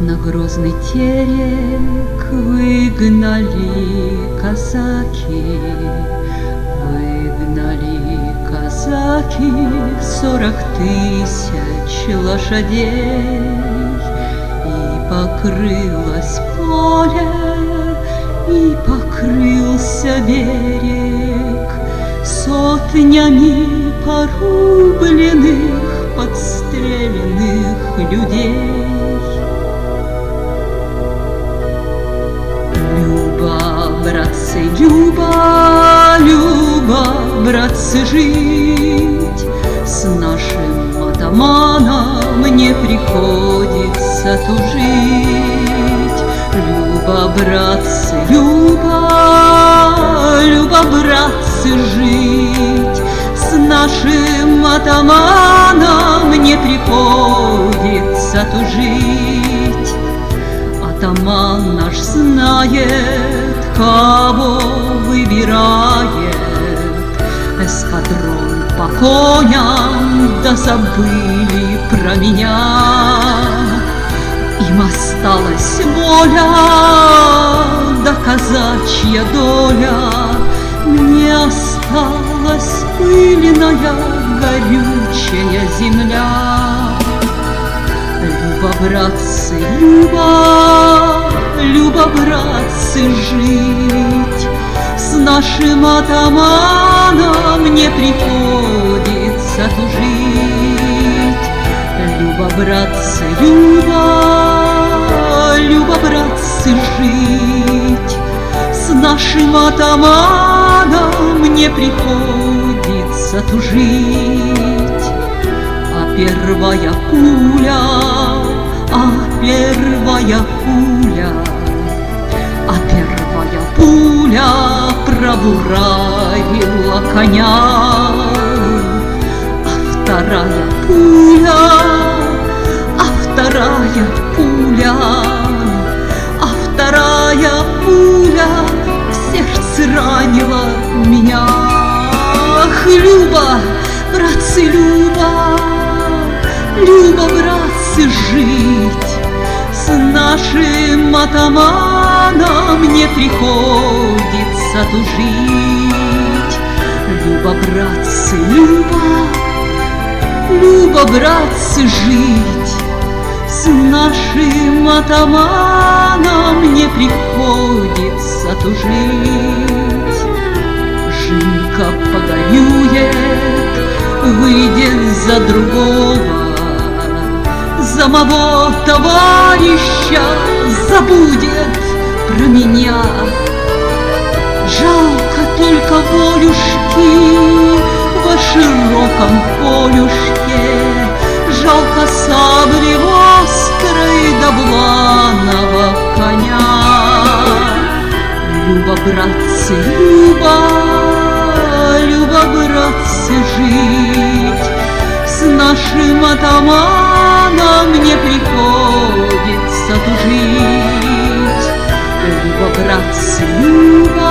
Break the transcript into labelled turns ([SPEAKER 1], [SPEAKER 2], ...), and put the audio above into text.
[SPEAKER 1] На грозный терек выгнали казаки, Выгнали казаки сорок тысяч лошадей, И покрылось поле, и покрылся берег. Сотнями порубленных, подстреленных людей. Люба, братцы, жить С нашим атаманом мне приходится тужить. Люба, братцы, Люба, Люба, братцы, жить С нашим атаманом мне приходится тужить. Атаман наш знает, кого выбирает Эскадрон по коням, да забыли про меня Им осталась воля, да казачья доля. Мне осталась пыльная, горючая земля Люба, братцы, Люба, Люба, братцы, жить С нашим атаманом мне приходится тужить. Люба, братцы, Люба, Люба, братцы, жить С нашим атаманом мне приходится тужить. А первая пуля, первая пуля а первая пуля пробуравила коня, А вторая пуля, а вторая пуля, А вторая пуля в сердце ранила меня. Ах, Люба, братцы, Люба, Люба, братцы, жить с нашим атаманом мне приходится тужить. Люба, братцы, Люба, Люба, братцы, жить. С нашим атаманом мне приходится тужить. Жинка погорюет, выйдет за другого, за моего товарища забудет про меня. Жалко только волюшки во широком полюшке, Жалко сабли острой да бланого коня. Люба, братцы, Люба, Люба, братцы, жить с нашим атаманом Люба, братцы,